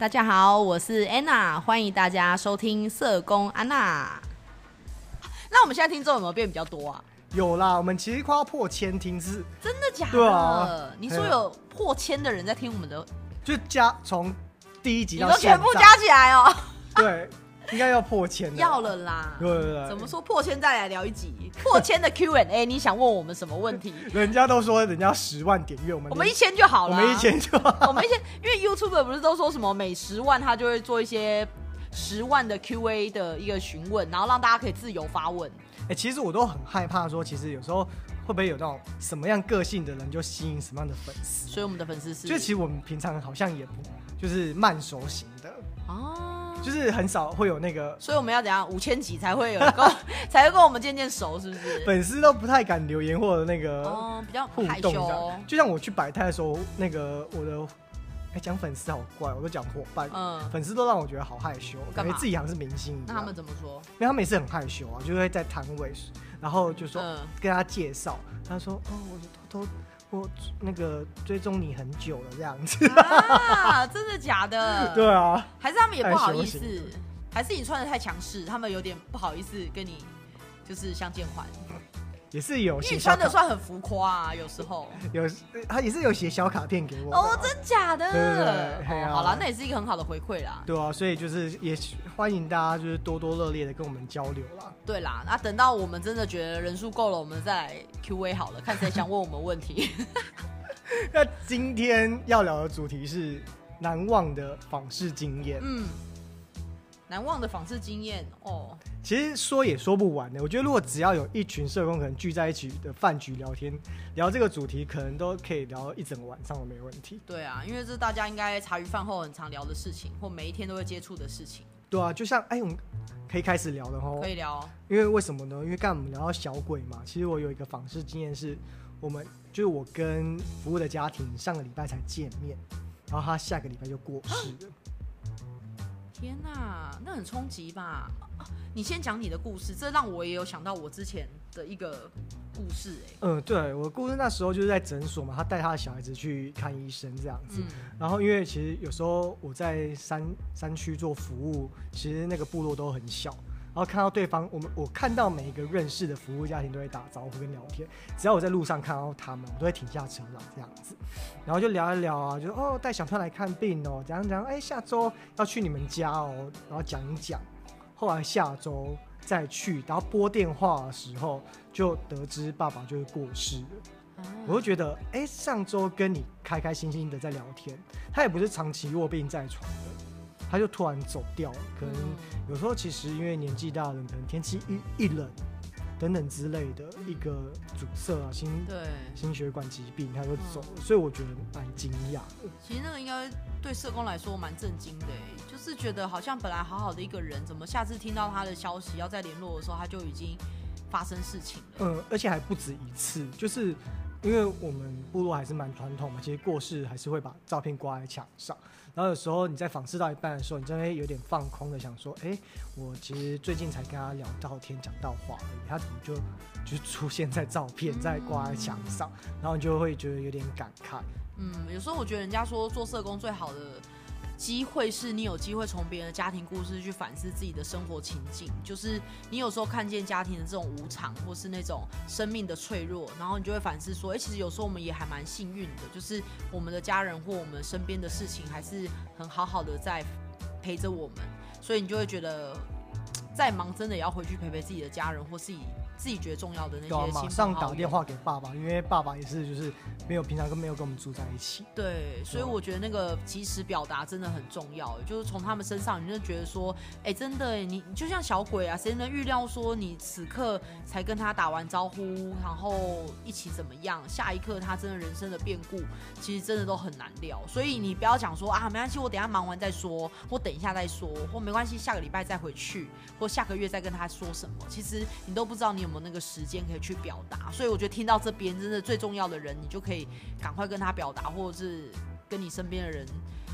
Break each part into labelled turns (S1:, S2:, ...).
S1: 大家好，我是安娜，欢迎大家收听社工安娜。那我们现在听众有没有变比较多啊？
S2: 有啦，我们其实快要破千听是，
S1: 真的假的？
S2: 对啊，
S1: 你说有破千的人在听我们的，
S2: 就加从第一集到
S1: 你都全部加起来哦。
S2: 对。应该要破千了，
S1: 要了啦！
S2: 对对对，
S1: 怎么说破千再来聊一集？破千的 Q&A，你想问我们什么问题？
S2: 人家都说人家十万点阅，我们
S1: 我们一千就好了。
S2: 我们一千就好，
S1: 我们一千，因为 YouTube 不是都说什么每十万他就会做一些十万的 Q&A 的一个询问，然后让大家可以自由发问。
S2: 哎、欸，其实我都很害怕说，其实有时候会不会有那种什么样个性的人就吸引什么样的粉丝？
S1: 所以我们的粉丝是，
S2: 就其实我们平常好像也不就是慢熟型的哦。就是很少会有那个，
S1: 所以我们要怎样五千集才会有够，才会跟我们渐渐熟，是不是？
S2: 粉丝都不太敢留言或者那个
S1: 哦，比较
S2: 互动。就像我去摆摊的时候，那个我的哎讲粉丝好怪，我都讲伙伴，嗯，粉丝都让我觉得好害羞，感觉自己好像是明星。
S1: 那他们怎么说？
S2: 因为他们也是很害羞啊，就会在摊位，然后就说跟他介绍，他说哦，我就偷偷。我那个追踪你很久了，这样子
S1: 啊，真的假的？
S2: 对啊，
S1: 还是他们也不好意思，还是你穿的太强势，他们有点不好意思跟你就是相见欢。
S2: 也是有，
S1: 你穿的算很浮夸啊，有时候
S2: 有他也是有写小卡片给我
S1: 哦，真假的？
S2: 对对对，
S1: 好了，那也是一个很好的回馈啦。
S2: 对啊，所以就是也欢迎大家就是多多热烈的跟我们交流啦。
S1: 对啦，那等到我们真的觉得人数够了，我们再来 Q&A 好了，看谁想问我们问题。
S2: 那今天要聊的主题是难忘的访视经验。嗯。
S1: 难忘的访视经验哦，
S2: 其实说也说不完的。我觉得如果只要有一群社工可能聚在一起的饭局聊天，聊这个主题，可能都可以聊一整个晚上都没问题。
S1: 对啊，因为这是大家应该茶余饭后很常聊的事情，或每一天都会接触的事情。
S2: 对啊，就像哎，我们可以开始聊了齁。
S1: 可以聊。因
S2: 为为什么呢？因为刚才我们聊到小鬼嘛，其实我有一个访视经验是，我们就是我跟服务的家庭上个礼拜才见面，然后他下个礼拜就过世了。
S1: 天呐，那很冲击吧？你先讲你的故事，这让我也有想到我之前的一个故事哎、欸。
S2: 嗯，对，我的故事那时候就是在诊所嘛，他带他的小孩子去看医生这样子。嗯、然后因为其实有时候我在山山区做服务，其实那个部落都很小。然后看到对方，我们我看到每一个认识的服务家庭都会打招呼跟聊天。只要我在路上看到他们，我都会停下车来这样子，然后就聊一聊啊，就哦带小朋友来看病哦，讲讲哎下周要去你们家哦，然后讲一讲。后来下周再去，然后拨电话的时候就得知爸爸就是过世了。我就觉得哎上周跟你开开心心的在聊天，他也不是长期卧病在床的。他就突然走掉了，可能有时候其实因为年纪大了，可能天气一一冷，等等之类的一个阻塞啊，心对心血管疾病，他就走了，嗯、所以我觉得蛮惊讶的。
S1: 其实那个应该对社工来说蛮震惊的，就是觉得好像本来好好的一个人，怎么下次听到他的消息要再联络的时候，他就已经发生事情了。
S2: 嗯，而且还不止一次，就是因为我们部落还是蛮传统嘛，其实过世还是会把照片挂在墙上。然后有时候你在访视到一半的时候，你真的有点放空的想说：“哎，我其实最近才跟他聊到天，讲到话而已，他怎么就就出现在照片，在挂在墙上？然后你就会觉得有点感慨。”
S1: 嗯，有时候我觉得人家说做社工最好的。机会是你有机会从别人的家庭故事去反思自己的生活情境，就是你有时候看见家庭的这种无常，或是那种生命的脆弱，然后你就会反思说，哎、其实有时候我们也还蛮幸运的，就是我们的家人或我们身边的事情还是很好好的在陪着我们，所以你就会觉得，再忙真的也要回去陪陪自己的家人或自己。自己觉得重要的那些，
S2: 马上打电话给爸爸，因为爸爸也是就是没有平常跟没有跟我们住在一起。
S1: 对，所以我觉得那个及时表达真的很重要，就是从他们身上，你就觉得说，哎、欸，真的，你就像小鬼啊，谁能预料说你此刻才跟他打完招呼，然后一起怎么样，下一刻他真的人生的变故，其实真的都很难料。所以你不要讲说啊，没关系，我等一下忙完再说，或等一下再说，或没关系，下个礼拜再回去，或下个月再跟他说什么，其实你都不知道你有。么那个时间可以去表达，所以我觉得听到这边真的最重要的人，你就可以赶快跟他表达，或者是跟你身边的人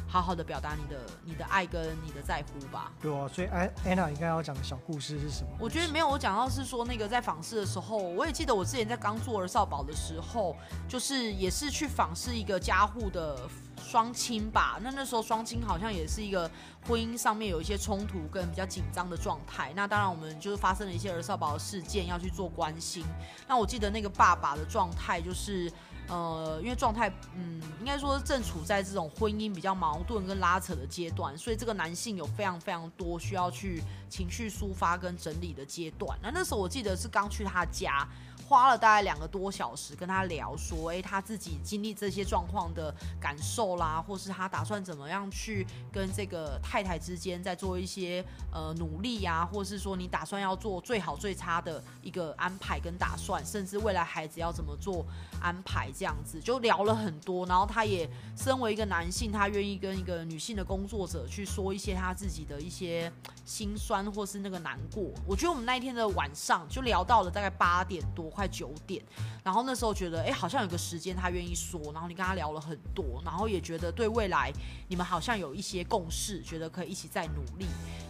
S1: 好好的表达你的你的爱跟你的在乎吧。
S2: 对啊，所以安安娜，你刚刚要讲的小故事是什么？
S1: 我觉得没有，我讲到是说那个在访视的时候，我也记得我之前在刚做儿少保的时候，就是也是去访视一个家户的双亲吧。那那时候双亲好像也是一个婚姻上面有一些冲突跟比较紧张的状态。那当然我们就是发生了一些儿少保的事件要去做关心。那我记得那个爸爸的状态就是。呃，因为状态，嗯，应该说正处在这种婚姻比较矛盾跟拉扯的阶段，所以这个男性有非常非常多需要去情绪抒发跟整理的阶段。那那时候我记得是刚去他家。花了大概两个多小时跟他聊，说，哎，他自己经历这些状况的感受啦，或是他打算怎么样去跟这个太太之间再做一些呃努力呀，或是说你打算要做最好最差的一个安排跟打算，甚至未来孩子要怎么做安排，这样子就聊了很多。然后他也身为一个男性，他愿意跟一个女性的工作者去说一些他自己的一些心酸或是那个难过。我觉得我们那一天的晚上就聊到了大概八点多。快九点，然后那时候觉得，哎，好像有个时间他愿意说，然后你跟他聊了很多，然后也觉得对未来你们好像有一些共识，觉得可以一起再努力，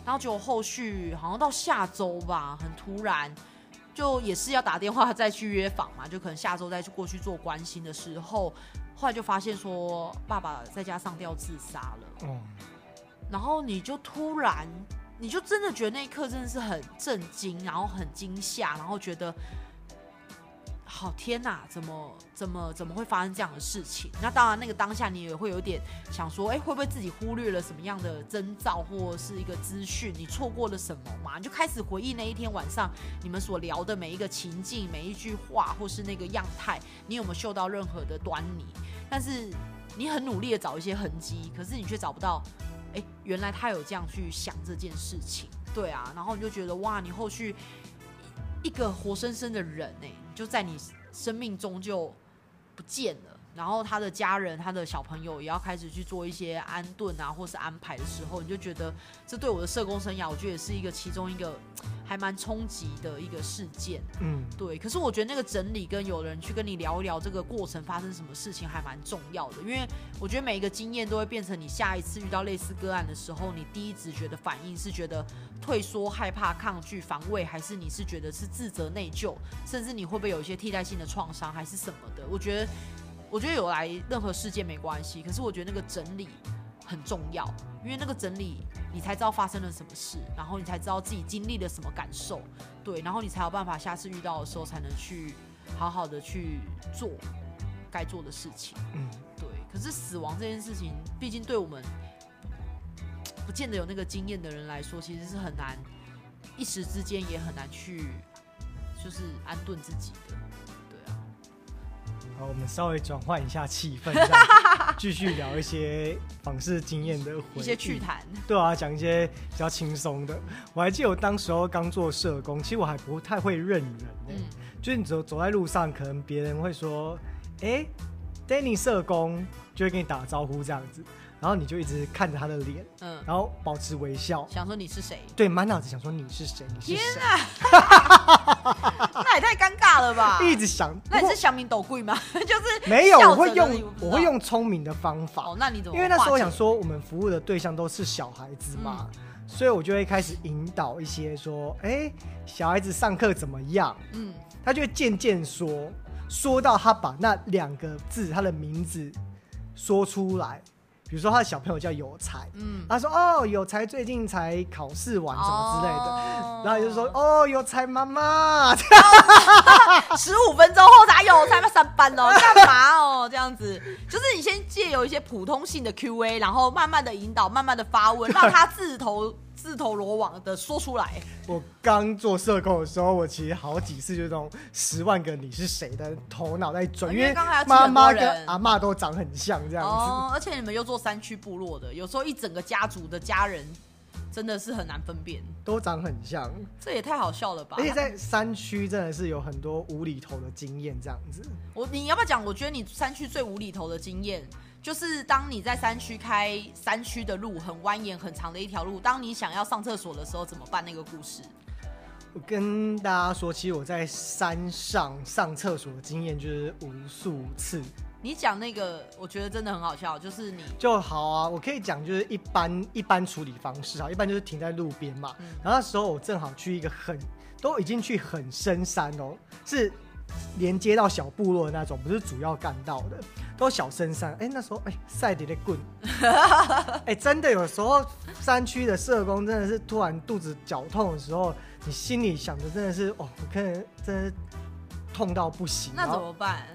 S1: 然后就后续好像到下周吧，很突然，就也是要打电话再去约访嘛，就可能下周再去过去做关心的时候，后来就发现说爸爸在家上吊自杀了，嗯，然后你就突然，你就真的觉得那一刻真的是很震惊，然后很惊吓，然后觉得。好天呐，怎么怎么怎么会发生这样的事情？那当然，那个当下你也会有点想说，哎，会不会自己忽略了什么样的征兆或是一个资讯？你错过了什么嘛？你就开始回忆那一天晚上你们所聊的每一个情境、每一句话，或是那个样态，你有没有嗅到任何的端倪？但是你很努力的找一些痕迹，可是你却找不到。哎，原来他有这样去想这件事情，对啊，然后你就觉得哇，你后续一个活生生的人诶。就在你生命中就不见了，然后他的家人、他的小朋友也要开始去做一些安顿啊，或是安排的时候，你就觉得这对我的社工生涯，我觉得也是一个其中一个。还蛮冲击的一个事件，嗯，对。可是我觉得那个整理跟有人去跟你聊一聊这个过程发生什么事情还蛮重要的，因为我觉得每一个经验都会变成你下一次遇到类似个案的时候，你第一直觉的反应是觉得退缩、害怕、抗拒、防卫，还是你是觉得是自责、内疚，甚至你会不会有一些替代性的创伤，还是什么的？我觉得，我觉得有来任何事件没关系，可是我觉得那个整理。很重要，因为那个整理，你才知道发生了什么事，然后你才知道自己经历了什么感受，对，然后你才有办法下次遇到的时候才能去好好的去做该做的事情。嗯，对。可是死亡这件事情，毕竟对我们不见得有那个经验的人来说，其实是很难，一时之间也很难去就是安顿自己的。
S2: 好，我们稍微转换一下气氛，继续聊一些访视经验的回忆，
S1: 一些趣谈。
S2: 对啊，讲一些比较轻松的。我还记得我当时候刚做社工，其实我还不太会认人呢。嗯，就是你走走在路上，可能别人会说：“哎、欸，Danny 社工”，就会跟你打招呼这样子。然后你就一直看着他的脸，嗯，然后保持微笑，
S1: 想说你是谁？
S2: 对，满脑子想说你是谁？你是谁？天
S1: 啊！那也太尴尬了吧！
S2: 一直想，
S1: 那你是想明斗贵吗？就是
S2: 没有，我会用我会用聪明的方法。
S1: 哦，那你怎么？
S2: 因为那时候我想说，我们服务的对象都是小孩子嘛，嗯、所以我就会开始引导一些说，哎，小孩子上课怎么样？嗯，他就会渐渐说，说到他把那两个字，他的名字说出来。比如说他的小朋友叫有才，嗯，他说哦，有才最近才考试完什么之类的，哦、然后就说哦，有才妈妈，
S1: 十五分钟后才有才要上班哦，干嘛哦？这样子，就是你先借由一些普通性的 Q&A，然后慢慢的引导，慢慢的发问，让他自投。自投罗网的说出来。
S2: 我刚做社工的时候，我其实好几次就这种十万个你是谁的头脑在转，因为妈妈跟阿妈都长很像这样子。
S1: 哦，而且你们又做山区部落的，有时候一整个家族的家人真的是很难分辨，
S2: 都长很像。
S1: 这也太好笑了吧！
S2: 而且在山区真的是有很多无厘头的经验这样子。
S1: 我你要不要讲？我觉得你山区最无厘头的经验。就是当你在山区开山区的路，很蜿蜒很长的一条路，当你想要上厕所的时候怎么办？那个故事，
S2: 我跟大家说，其实我在山上上厕所的经验就是无数次。
S1: 你讲那个，我觉得真的很好笑，就是你
S2: 就好啊，我可以讲就是一般一般处理方式啊，一般就是停在路边嘛。嗯、然后那时候我正好去一个很都已经去很深山哦，是连接到小部落的那种，不是主要干道的，都小深山。哎、欸，那时候哎，赛迪的棍，哎、欸，真的有时候山区的社工真的是突然肚子绞痛的时候，你心里想的真的是哦，我可能真的痛到不行。
S1: 那怎么办？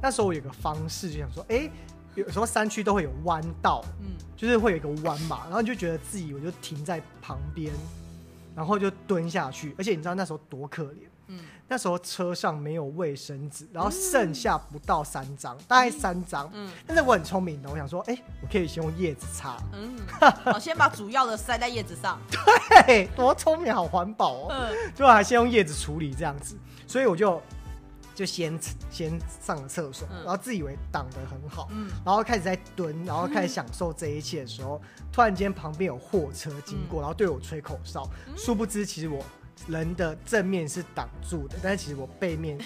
S2: 那时候我有个方式，就想说，哎、欸，有时候山区都会有弯道，嗯，就是会有一个弯嘛，然后就觉得自己我就停在旁边，然后就蹲下去，而且你知道那时候多可怜，嗯，那时候车上没有卫生纸，然后剩下不到三张，嗯、大概三张，嗯，但是我很聪明的，我想说，哎、欸，我可以先用叶子擦，
S1: 嗯，我 先把主要的塞在叶子上，
S2: 对，多聪明，好环保哦，嗯，就还先用叶子处理这样子，所以我就。就先先上了厕所，嗯、然后自以为挡得很好，嗯、然后开始在蹲，然后开始享受这一切的时候，嗯、突然间旁边有货车经过，嗯、然后对我吹口哨，嗯、殊不知其实我人的正面是挡住的，但是其实我背面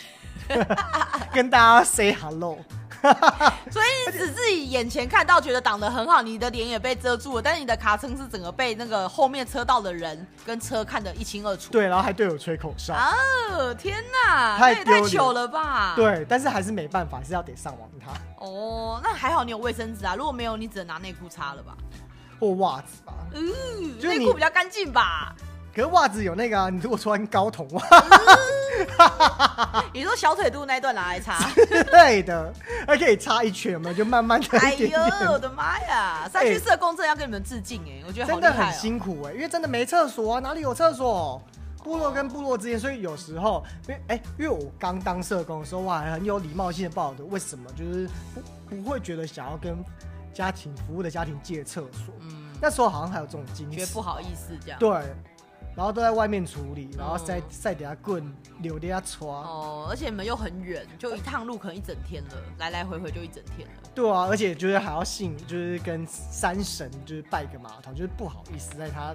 S2: 跟大家 say hello。
S1: 所以你只自己眼前看到，觉得挡得很好，你的脸也被遮住了，但是你的卡车是整个被那个后面车道的人跟车看得一清二楚。
S2: 对，然后还对我吹口哨。啊，
S1: 天哪，太太糗了吧？
S2: 对，但是还是没办法，是要得上网他。
S1: 哦，那还好你有卫生纸啊，如果没有，你只能拿内裤擦了吧，
S2: 或袜子吧。
S1: 嗯，内裤比较干净吧。
S2: 可是袜子有那个啊，你如果穿高筒袜，
S1: 你说小腿肚那一段拿来擦，
S2: 对的，还可以擦一圈，有没有？就慢慢的。哎呦，
S1: 我的妈呀！山区社工真的要跟你们致敬哎，我觉得好厉害。
S2: 真的很辛苦哎，因为真的没厕所啊，哪里有厕所？部落跟部落之间，所以有时候，因为哎，因为我刚当社工的时候，我还很有礼貌性的报的，为什么就是不不会觉得想要跟家庭服务的家庭借厕所？嗯，那时候好像还有这种经历，
S1: 觉得不好意思这样。
S2: 对。然后都在外面处理，然后塞塞底下棍，扭底下刷。
S1: 哦，而且你们又很远，就一趟路可能一整天了，来来回回就一整天了。
S2: 对啊，而且就是还要信，就是跟山神就是拜个码头，就是不好意思在他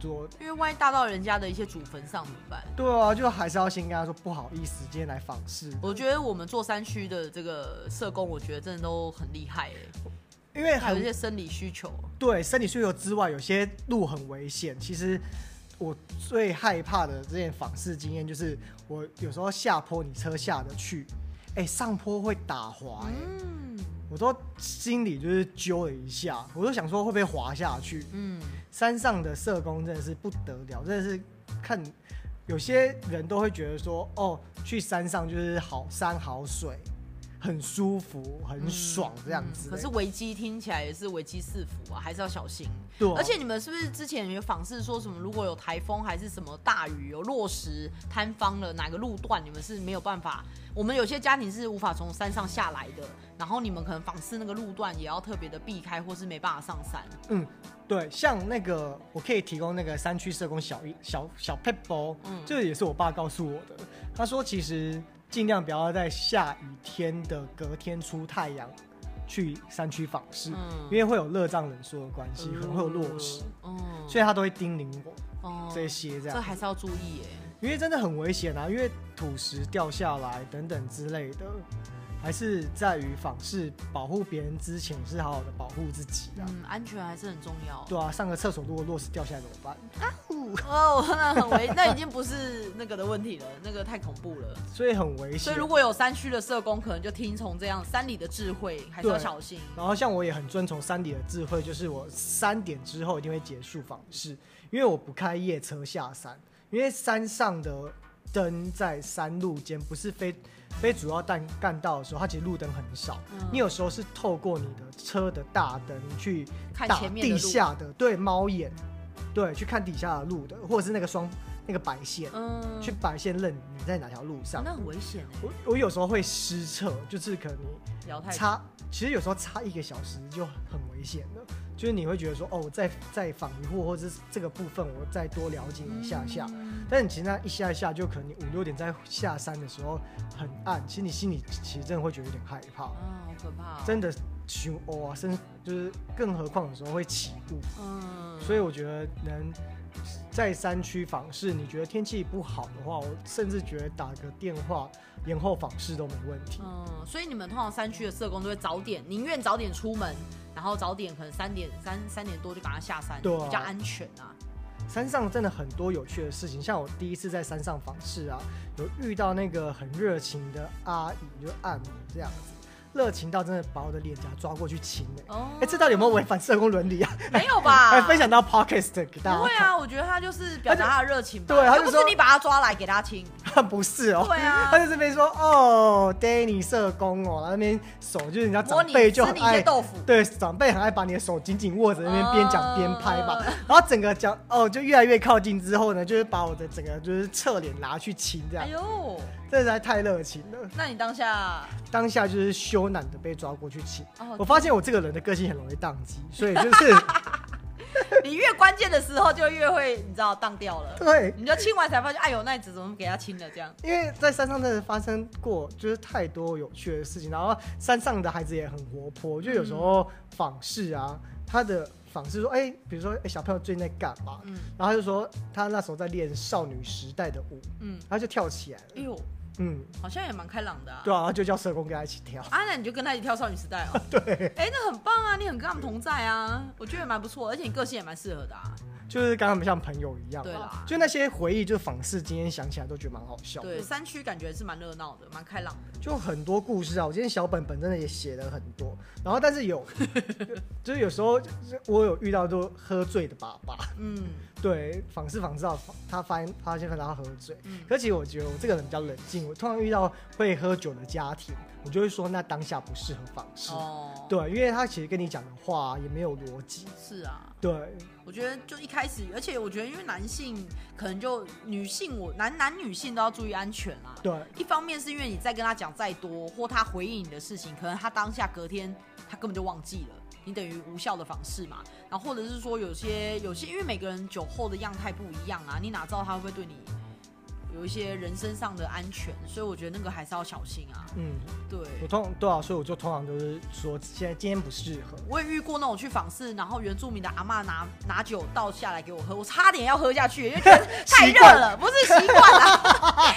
S2: 做，
S1: 因为万一大到人家的一些祖坟上怎么办？
S2: 对啊，就还是要先跟他说不好意思，今天来访视。
S1: 我觉得我们做山区的这个社工，我觉得真的都很厉害哎，
S2: 因为
S1: 还有一些生理需求。
S2: 对，生理需求之外，有些路很危险，其实。我最害怕的这件访视经验就是，我有时候下坡，你车下得去，哎、欸，上坡会打滑、欸，嗯，我都心里就是揪了一下，我都想说会不会滑下去，嗯，山上的社工真的是不得了，真的是看有些人都会觉得说，哦，去山上就是好山好水。很舒服，很爽这样子。可是危机听起来也是危机四伏啊，还是要小心。对、啊，而且你们是不是之前有访视说什么，如果有台风还是什么大雨，有落石坍方了哪个路段，你们是没有办法？我们有些家庭是无法从山上下来的，然后你们可能访视那个路段也要特别的避开，或是没办法上山。嗯，对，像那个我可以提供那个山区社工小一小小撇步，嗯，这个也是我爸告诉我的。他说其实。尽量不要在下雨天的隔天出太阳去山区访视，嗯、因为会有热胀冷缩的关系，可能会有落石，嗯、所以他都会叮咛我、嗯、这些这样。这还是要注意耶，因为真的很危险啊，因为土石掉下来等等之类的。还是在于访视保护别人之前，是好好的保护自己啊。嗯，安全还是很重要。对啊，上个厕所如果落石掉下来怎么办？啊哦，那很危，那已经不是那个的问题了，那个太恐怖了。所以很危险。所以如果有山区的社工，可能就听从这样山里的智慧，还是要小心。然后像我也很遵从山里的智慧，就是我三点之后一定会结束访视，因为我不开夜车下山，因为山上的灯在山路间不是非。非主要干干道的时候，它其实路灯很少。嗯、你有时候是透过你的车的大灯去看前面地下的，对猫眼，对，去看底下的路的，或者是那个双那个白线，嗯，去白线认你在哪条路上。那很危险。我我有时候会失策，就是可能差，其实有时候差一个小时就很危险了。就是你会觉得说，哦，再再访一户，或者是这个部分我再多了解一下下。嗯、但你其实那一下一下，就可能你五六点在下山的时候很暗，其实你心里其实真的会觉得有点害怕。啊、哦，好可怕、哦！真的熊哦，甚至就是更何况有时候会起雾。嗯。所以我觉得能在山区访视，你觉得天气不好的话，我甚至觉得打个电话延后访视都没问题。
S1: 嗯，所以你们通常山区的社工都会早点，宁愿早点出门，然后早点可能三点三三点多就赶快下山，对啊，比较安全啊。
S2: 山上真的很多有趣的事情，像我第一次在山上访视啊，有遇到那个很热情的阿姨，就按摩这样子。热情到真的把我的脸颊抓过去亲哎！哎、oh. 欸，这到底有没有违反社工伦理啊？
S1: 没有吧？
S2: 还分享到 podcast 给大家。
S1: 不会啊，我觉得他就是表达他的热情吧。
S2: 对，他就
S1: 不是你把他抓来给他亲。
S2: 不是哦。
S1: 对啊。
S2: 他在这边说哦，Danny 社工哦，那边手就是人家长辈就很爱
S1: 豆腐。
S2: 对，长辈很爱把你的手紧紧握着，那边边讲边拍吧。然后整个讲哦，就越来越靠近之后呢，就是把我的整个就是侧脸拿去亲这样。哎呦。这实在太热情了。
S1: 那你当下？
S2: 当下就是羞赧的被抓过去亲。Oh, 我发现我这个人的个性很容易宕机，所以就是
S1: 你越关键的时候就越会，你知道当掉了。
S2: 对，
S1: 你就亲完才发现，哎呦，那一次怎么给他亲了这样？
S2: 因为在山上真的发生过，就是太多有趣的事情。然后山上的孩子也很活泼，就有时候访视啊，他的访视说，哎、欸，比如说，哎、欸，小朋友最近在干嘛？嗯，然后他就说他那时候在练少女时代的舞，嗯，他就跳起来了。哎呦。
S1: 嗯，好像也蛮开朗的啊。
S2: 对啊，就叫社工跟他一起跳。
S1: 啊，那你就跟他一起跳少女时代哦。
S2: 对。
S1: 哎、欸，那很棒啊，你很跟他们同在啊，我觉得蛮不错，而且你个性也蛮适合的啊。
S2: 就是跟他们像朋友一样。
S1: 对啦。
S2: 就那些回忆，就仿似，今天想起来都觉得蛮好笑。
S1: 对，山区感觉是蛮热闹的，蛮开朗的。
S2: 就很多故事啊，我今天小本本真的也写了很多。然后，但是有，就是有时候我有遇到就喝醉的爸爸。嗯。对，访视访视到他发现发现他喝醉，嗯、可其实我觉得我这个人比较冷静，我通常遇到会喝酒的家庭，我就会说那当下不适合访视。哦，对，因为他其实跟你讲的话也没有逻辑。
S1: 是啊，
S2: 对，
S1: 我觉得就一开始，而且我觉得因为男性可能就女性我男男女性都要注意安全啊。
S2: 对，
S1: 一方面是因为你在跟他讲再多，或他回应你的事情，可能他当下隔天他根本就忘记了。你等于无效的访视嘛，然后或者是说有些有些，因为每个人酒后的样态不一样啊，你哪知道他会不会对你有一些人身上的安全，所以我觉得那个还是要小心啊。嗯，对，
S2: 我通对啊，所以我就通常就是说，现在今天不适合。
S1: 我也遇过那种去访视，然后原住民的阿嬷拿拿酒倒下来给我喝，我差点要喝下去，因为觉得 太热了，不是习惯啊，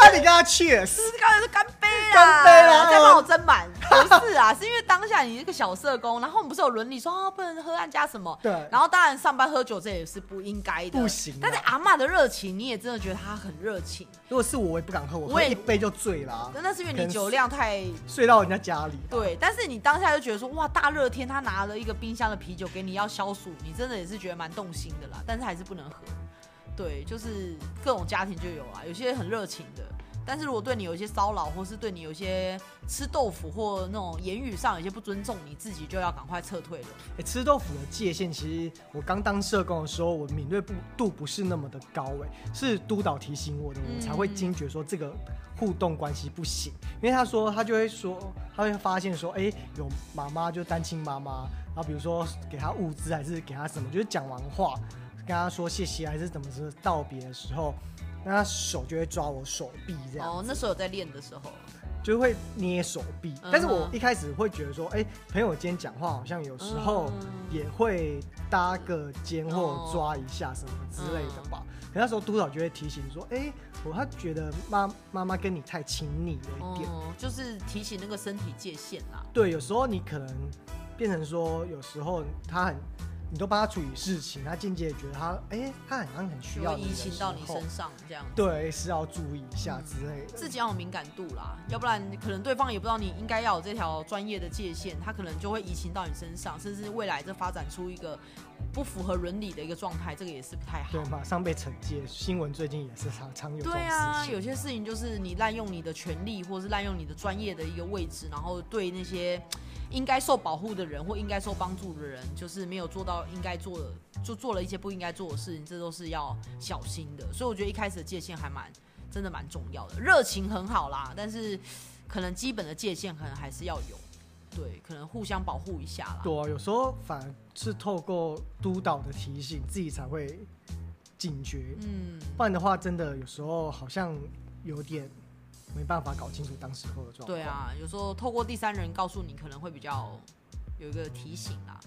S2: 差点跟他去，
S1: 是刚才是干杯啦，干杯啦，再帮我斟满。不是啊，是因为当下你一个小社工，然后我们不是有伦理说啊不能喝按加什么，
S2: 对，
S1: 然后当然上班喝酒这也是不应该的，
S2: 不行。
S1: 但是阿嬷的热情，你也真的觉得她很热情。
S2: 如果是我，我也不敢喝，我喝一杯就醉了啊。
S1: 那是因为你酒量太
S2: 睡到人家家里。
S1: 对，但是你当下就觉得说哇，大热天他拿了一个冰箱的啤酒给你要消暑，你真的也是觉得蛮动心的啦。但是还是不能喝。对，就是各种家庭就有啊，有些很热情的。但是如果对你有一些骚扰，或是对你有一些吃豆腐或那种言语上有些不尊重，你自己就要赶快撤退了。
S2: 哎、吃豆腐的界限，其实我刚当社工的时候，我敏锐度不是那么的高，哎，是督导提醒我的，我才会惊觉说这个互动关系不行。因为他说他就会说，他会发现说，哎、有妈妈就单亲妈妈，然后比如说给他物资还是给他什么，就是讲完话跟他说谢谢还是怎么是道别的时候。那他手就会抓我手臂这样。哦，
S1: 那时候有在练的时候，
S2: 就会捏手臂。嗯、但是我一开始会觉得说，哎、欸，朋友间讲话好像有时候也会搭个肩或抓一下什么之类的吧。嗯、可那时候督导就会提醒说，哎、欸，我他觉得妈妈妈跟你太亲密了一点、
S1: 嗯，就是提醒那个身体界限啦。
S2: 对，有时候你可能变成说，有时候他很。你都帮他处理事情，他间接也觉得他，哎、欸，他好像很需要移情
S1: 到你身上这样。
S2: 对，是要注意一下之类的。
S1: 自己要有敏感度啦，要不然可能对方也不知道你应该要有这条专业的界限，他可能就会移情到你身上，甚至未来这发展出一个不符合伦理的一个状态，这个也是不太好。
S2: 对，马上被惩戒。新闻最近也是常常有。对
S1: 啊，有些事情就是你滥用你的权利，或是滥用你的专业的一个位置，然后对那些。应该受保护的人或应该受帮助的人，就是没有做到应该做的，就做了一些不应该做的事情，这都是要小心的。所以我觉得一开始的界限还蛮，真的蛮重要的。热情很好啦，但是可能基本的界限可能还是要有，对，可能互相保护一下啦。
S2: 对啊，有时候反而是透过督导的提醒，自己才会警觉。嗯，不然的话，真的有时候好像有点。没办法搞清楚当时候的状况。
S1: 对啊，有时候透过第三人告诉你，可能会比较有一个提醒啦。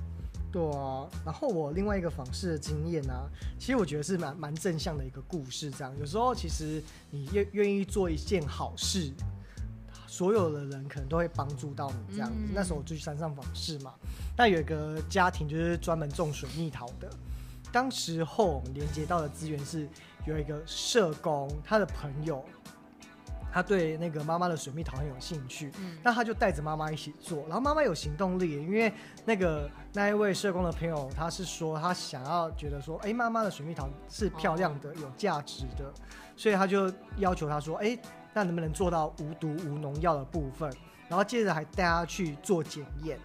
S2: 对啊，然后我另外一个访视的经验呢、啊，其实我觉得是蛮蛮正向的一个故事。这样，有时候其实你愿愿意做一件好事，所有的人可能都会帮助到你。这样子，嗯、那时候我就去山上访视嘛，那有一个家庭就是专门种水蜜桃的。当时候我们连接到的资源是有一个社工，他的朋友。他对那个妈妈的水蜜桃很有兴趣，嗯，那他就带着妈妈一起做，然后妈妈有行动力，因为那个那一位社工的朋友，他是说他想要觉得说，哎，妈妈的水蜜桃是漂亮的，有价值的，所以他就要求他说，哎，那能不能做到无毒无农药的部分？然后接着还带他去做检验，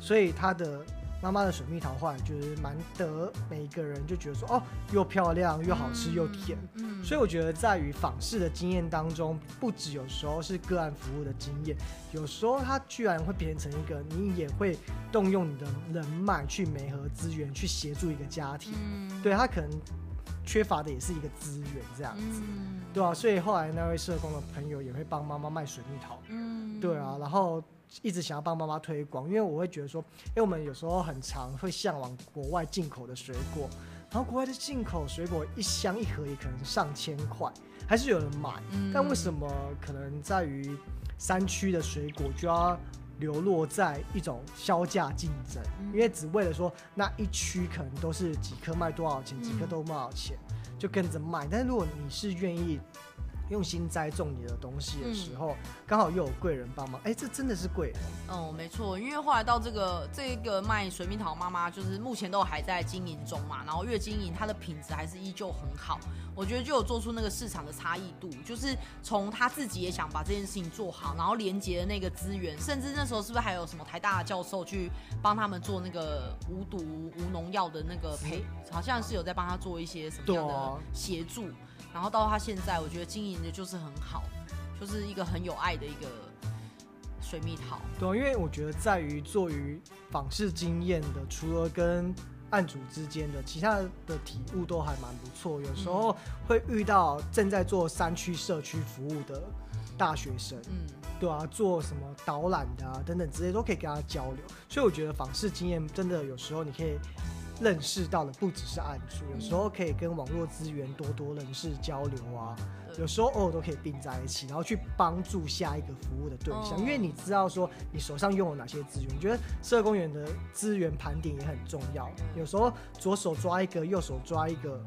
S2: 所以他的。妈妈的水蜜桃后来就是蛮得每一个人就觉得说哦，又漂亮又好吃又甜，嗯，所以我觉得在于访视的经验当中，不只有时候是个案服务的经验，有时候它居然会变成一个你也会动用你的人脉去媒合资源去协助一个家庭，嗯，对他可能缺乏的也是一个资源这样子，嗯，对啊，所以后来那位社工的朋友也会帮妈妈卖水蜜桃，嗯，对啊，然后。一直想要帮妈妈推广，因为我会觉得说，因为我们有时候很常会向往国外进口的水果，然后国外的进口水果一箱一盒也可能上千块，还是有人买。嗯、但为什么可能在于山区的水果就要流落在一种销价竞争？嗯、因为只为了说那一区可能都是几颗卖多少钱，几颗都卖多少钱，就跟着卖。但是如果你是愿意。用心栽种你的东西的时候，刚、嗯、好又有贵人帮忙，哎、欸，这真的是贵人。
S1: 哦，没错，因为后来到这个这个卖水蜜桃妈妈，就是目前都还在经营中嘛，然后越经营它的品质还是依旧很好，我觉得就有做出那个市场的差异度，就是从他自己也想把这件事情做好，然后连接的那个资源，甚至那时候是不是还有什么台大的教授去帮他们做那个无毒无农药的那个培，好像是有在帮他做一些什么样的协助。然后到他现在，我觉得经营的就是很好，就是一个很有爱的一个水蜜桃。
S2: 对，因为我觉得在于做于访视经验的，除了跟案主之间的，其他的体悟都还蛮不错。有时候会遇到正在做山区社区服务的大学生，嗯，对啊，做什么导览的啊等等之类都可以跟他交流。所以我觉得访视经验真的有时候你可以。认识到的不只是暗处，有时候可以跟网络资源多多认识交流啊，有时候偶尔都可以并在一起，然后去帮助下一个服务的对象，因为你知道说你手上拥有哪些资源，我觉得社工员的资源盘点也很重要，有时候左手抓一个，右手抓一个。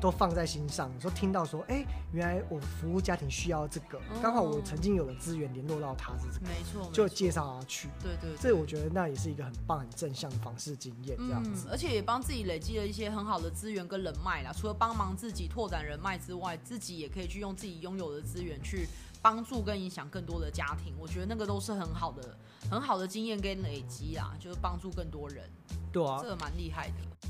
S2: 都放在心上。有时候听到说，哎、欸，原来我服务家庭需要这个，刚、哦、好我曾经有的资源联络到他是这个，
S1: 没错，
S2: 就介绍他去。
S1: 对对，对，
S2: 这我觉得那也是一个很棒、很正向的方式经验，这样子。
S1: 嗯、而且也帮自己累积了一些很好的资源跟人脉啦。除了帮忙自己拓展人脉之外，自己也可以去用自己拥有的资源去帮助跟影响更多的家庭。我觉得那个都是很好的、很好的经验跟累积啦，就是帮助更多人。
S2: 对啊，
S1: 这个蛮厉害的。